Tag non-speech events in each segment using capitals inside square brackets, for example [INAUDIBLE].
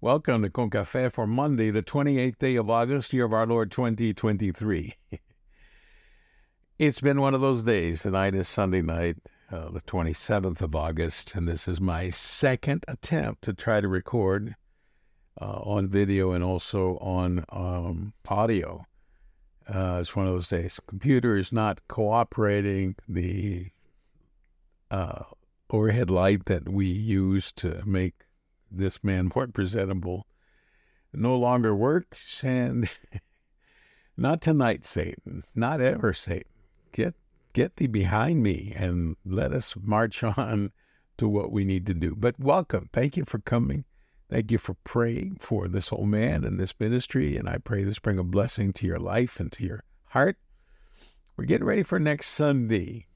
Welcome to Con Cafe for Monday, the 28th day of August, year of our Lord 2023. it's been one of those days. Tonight is Sunday night, uh, the 27th of August, and this is my second attempt to try to record uh, on video and also on um, audio. Uh, it's one of those days. Computer is not cooperating. The uh, overhead light that we use to make this man [LAUGHS] more presentable no longer works. And [LAUGHS] not tonight, Satan. Not ever, Satan. Get get thee behind me and let us march [LAUGHS] on to what we need to do. But welcome. Thank you for coming. Thank you for praying for this old man and this ministry. And I pray this bring a blessing to your life and to your heart. We're getting ready for next Sunday.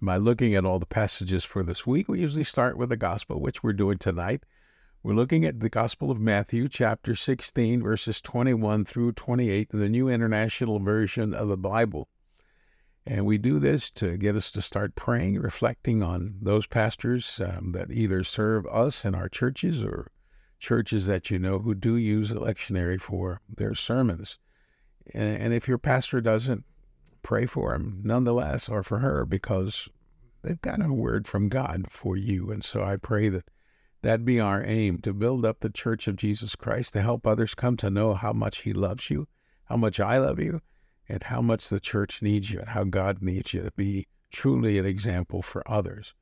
By looking at all the passages for this week, we usually start with the gospel, which we're doing tonight. We're looking at the Gospel of Matthew, chapter 16, verses 21 through 28, the New International Version of the Bible. And we do this to get us to start praying, reflecting on those pastors um, that either serve us in our churches or churches that you know who do use the lectionary for their sermons. And, and if your pastor doesn't, pray for him nonetheless or for her because they've got a word from God for you. And so I pray that that be our aim to build up the church of Jesus Christ, to help others come to know how much He loves you, how much I love you, and how much the church needs you, and how God needs you to be truly an example for others.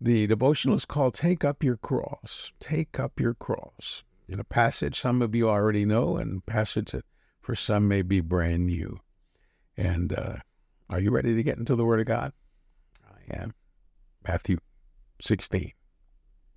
The devotional is called Take Up Your Cross. Take Up Your Cross. In a passage some of you already know, and a passage that for some may be brand new. And uh, are you ready to get into the Word of God? I am. Matthew 16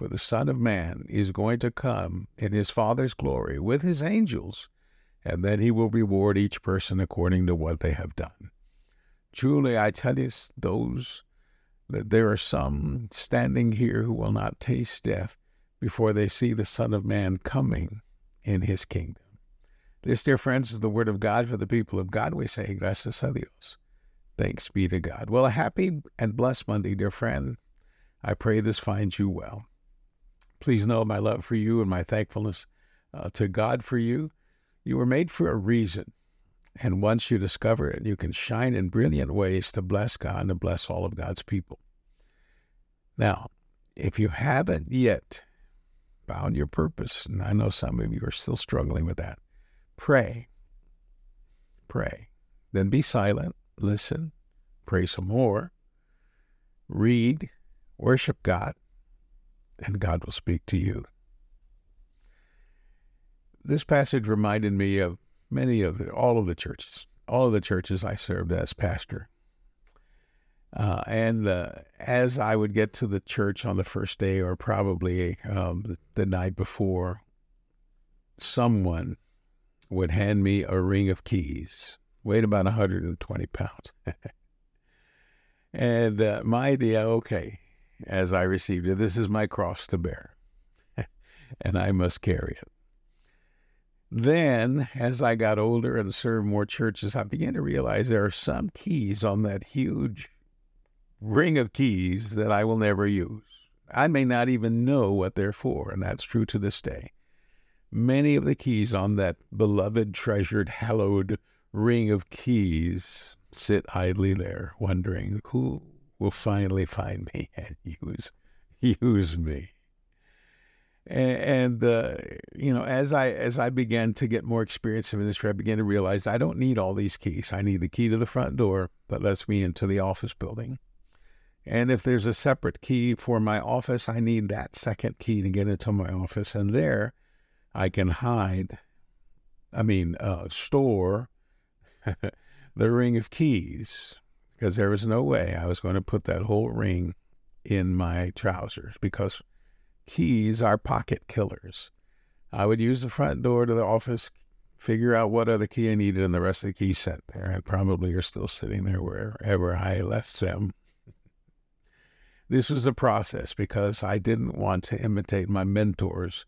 For the Son of Man is going to come in his Father's glory with his angels, and then he will reward each person according to what they have done. Truly, I tell you, those that there are some standing here who will not taste death before they see the Son of Man coming in his kingdom. This, dear friends, is the word of God for the people of God. We say, gracias a Dios. Thanks be to God. Well, a happy and blessed Monday, dear friend. I pray this finds you well. Please know my love for you and my thankfulness uh, to God for you. You were made for a reason. And once you discover it, you can shine in brilliant ways to bless God and to bless all of God's people. Now, if you haven't yet found your purpose, and I know some of you are still struggling with that, pray. Pray. Then be silent, listen, pray some more, read, worship God, and God will speak to you. This passage reminded me of many of the, all of the churches, all of the churches I served as pastor. Uh, and uh, as I would get to the church on the first day, or probably um, the, night before, someone would hand me a ring of keys, weighed about 120 pounds. [LAUGHS] and uh, my idea, okay, as I received it. This is my cross to bear, [LAUGHS] and I must carry it. Then, as I got older and served more churches, I began to realize there are some keys on that huge ring of keys that I will never use. I may not even know what they're for, and that's true to this day. Many of the keys on that beloved, treasured, hallowed ring of keys sit idly there, wondering who will finally find me [LAUGHS] and use use me. And, and uh, you know, as I as I began to get more experience in ministry, I began to realize I don't need all these keys. I need the key to the front door that lets me into the office building. And if there's a separate key for my office, I need that second key to get into my office. And there I can hide, I mean, uh, store [LAUGHS] the ring of keys because there was no way I was going to put that whole ring in my trousers because keys are pocket killers. I would use the front door to the office, figure out what other key I needed, and the rest of the keys sat there and probably are still sitting there wherever I left them. This was a process because I didn't want to imitate my mentors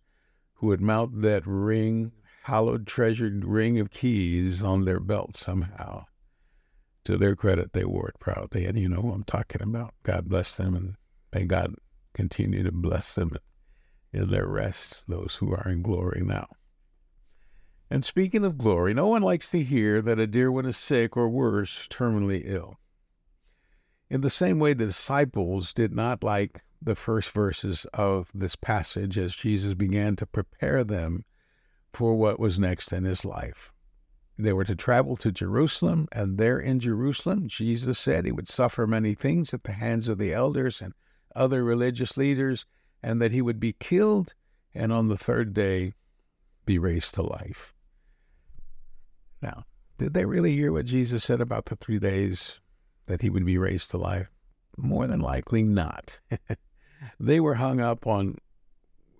who would mount that ring, hallowed, treasured ring of keys on their belt somehow. To their credit, they wore it proudly. And you know I'm talking about. God bless them and may God continue to bless them in their rest, those who are in glory now. And speaking of glory, no one likes to hear that a dear one is sick or worse, terminally ill. In the same way, the disciples did not like the first verses of this passage as Jesus began to prepare them for what was next in his life. They were to travel to Jerusalem, and there in Jerusalem, Jesus said he would suffer many things at the hands of the elders and other religious leaders, and that he would be killed and on the third day be raised to life. Now, did they really hear what Jesus said about the three days that he would be raised to life? More than likely not. [LAUGHS] they were hung up on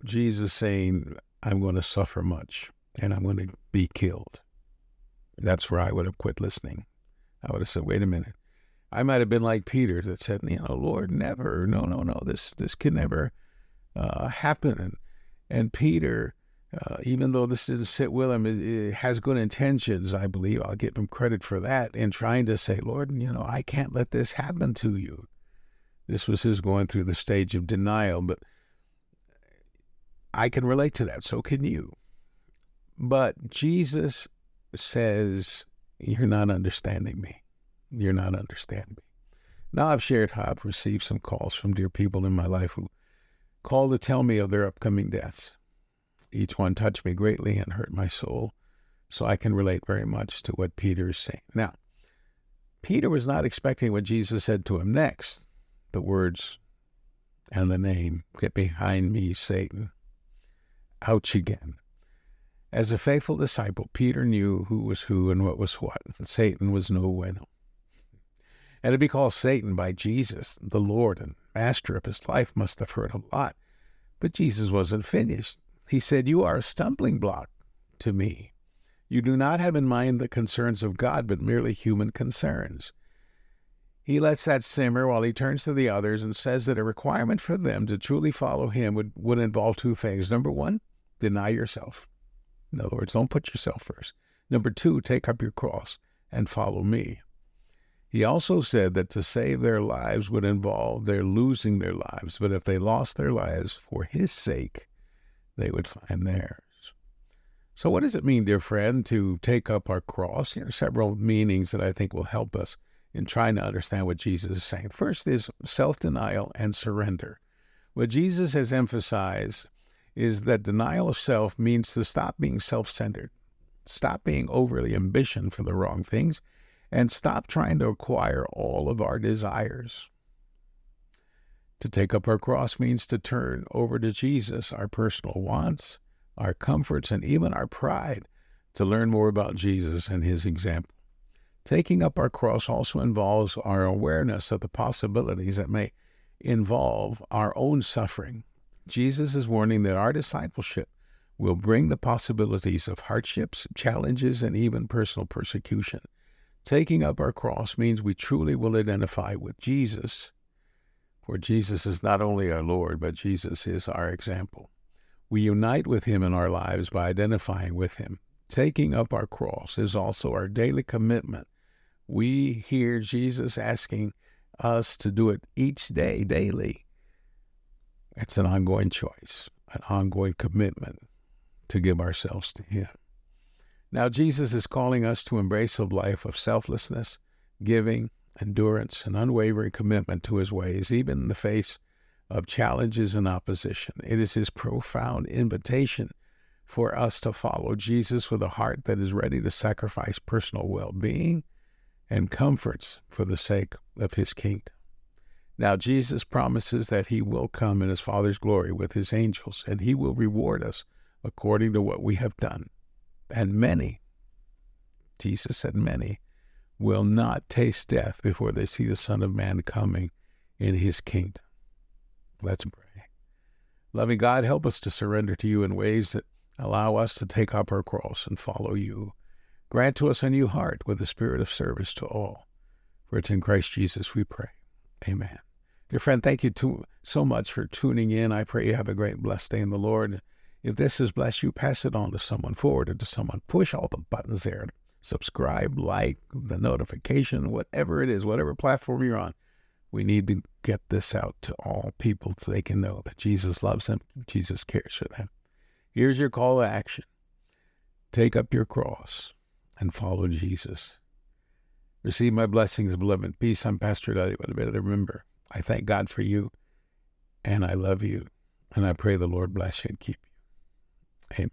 Jesus saying, I'm going to suffer much and I'm going to be killed. That's where I would have quit listening. I would have said, wait a minute. I might have been like Peter that said, you know, Lord, never, no, no, no, this this can never uh, happen. And, and Peter, uh, even though this didn't sit with him, it, it has good intentions, I believe. I'll give him credit for that in trying to say, Lord, you know, I can't let this happen to you. This was his going through the stage of denial, but I can relate to that. So can you. But Jesus says, You're not understanding me. You're not understanding me. Now, I've shared how I've received some calls from dear people in my life who call to tell me of their upcoming deaths. Each one touched me greatly and hurt my soul, so I can relate very much to what Peter is saying. Now, Peter was not expecting what Jesus said to him next the words and the name, Get behind me, Satan. Ouch again. As a faithful disciple, Peter knew who was who and what was what. Satan was no bueno. And to be called Satan by Jesus, the Lord and master of his life, must have hurt a lot. But Jesus wasn't finished. He said, You are a stumbling block to me. You do not have in mind the concerns of God, but merely human concerns. He lets that simmer while he turns to the others and says that a requirement for them to truly follow him would, would involve two things. Number one, deny yourself. In other words, don't put yourself first. Number two, take up your cross and follow me. He also said that to save their lives would involve their losing their lives, but if they lost their lives for his sake, they would find theirs. So, what does it mean, dear friend, to take up our cross? There are several meanings that I think will help us in trying to understand what Jesus is saying. First is self denial and surrender. What Jesus has emphasized is that denial of self means to stop being self centered, stop being overly ambition for the wrong things, and stop trying to acquire all of our desires. To take up our cross means to turn over to Jesus our personal wants, our comforts, and even our pride to learn more about Jesus and his example. Taking up our cross also involves our awareness of the possibilities that may involve our own suffering Jesus is warning that our discipleship will bring the possibilities of hardships, challenges, and even personal persecution. Taking up our cross means we truly will identify with Jesus, for Jesus is not only our Lord, but Jesus is our example. We unite with Him in our lives by identifying with Him. Taking up our cross is also our daily commitment. We hear Jesus asking us to do it each day, daily. It's an ongoing choice, an ongoing commitment to give ourselves to Him. Now, Jesus is calling us to embrace a life of selflessness, giving, endurance, and unwavering commitment to His ways, even in the face of challenges and opposition. It is his profound invitation for us to follow Jesus with a heart that is ready to sacrifice personal well being and comforts for the sake of his kingdom. Now, Jesus promises that he will come in his Father's glory with his angels, and he will reward us according to what we have done. And many, Jesus said, many, will not taste death before they see the Son of Man coming in his kingdom. Let's pray. Loving God, help us to surrender to you in ways that allow us to take up our cross and follow you. Grant to us a new heart with a spirit of service to all. For it's in Christ Jesus we pray. Amen. Dear friend, thank you so much for tuning in. I pray you have a great, blessed day in the Lord. If this has blessed you, pass it on to someone, forward it to someone. Push all the buttons there. Subscribe, like, the notification, whatever it is, whatever platform you're on. We need to get this out to all people so they can know that Jesus loves them, Jesus cares for them. Here's your call to action take up your cross and follow Jesus. Receive my blessings, beloved. Peace. I'm Pastor Elliot. But remember, I thank God for you and I love you. And I pray the Lord bless you and keep you. Amen.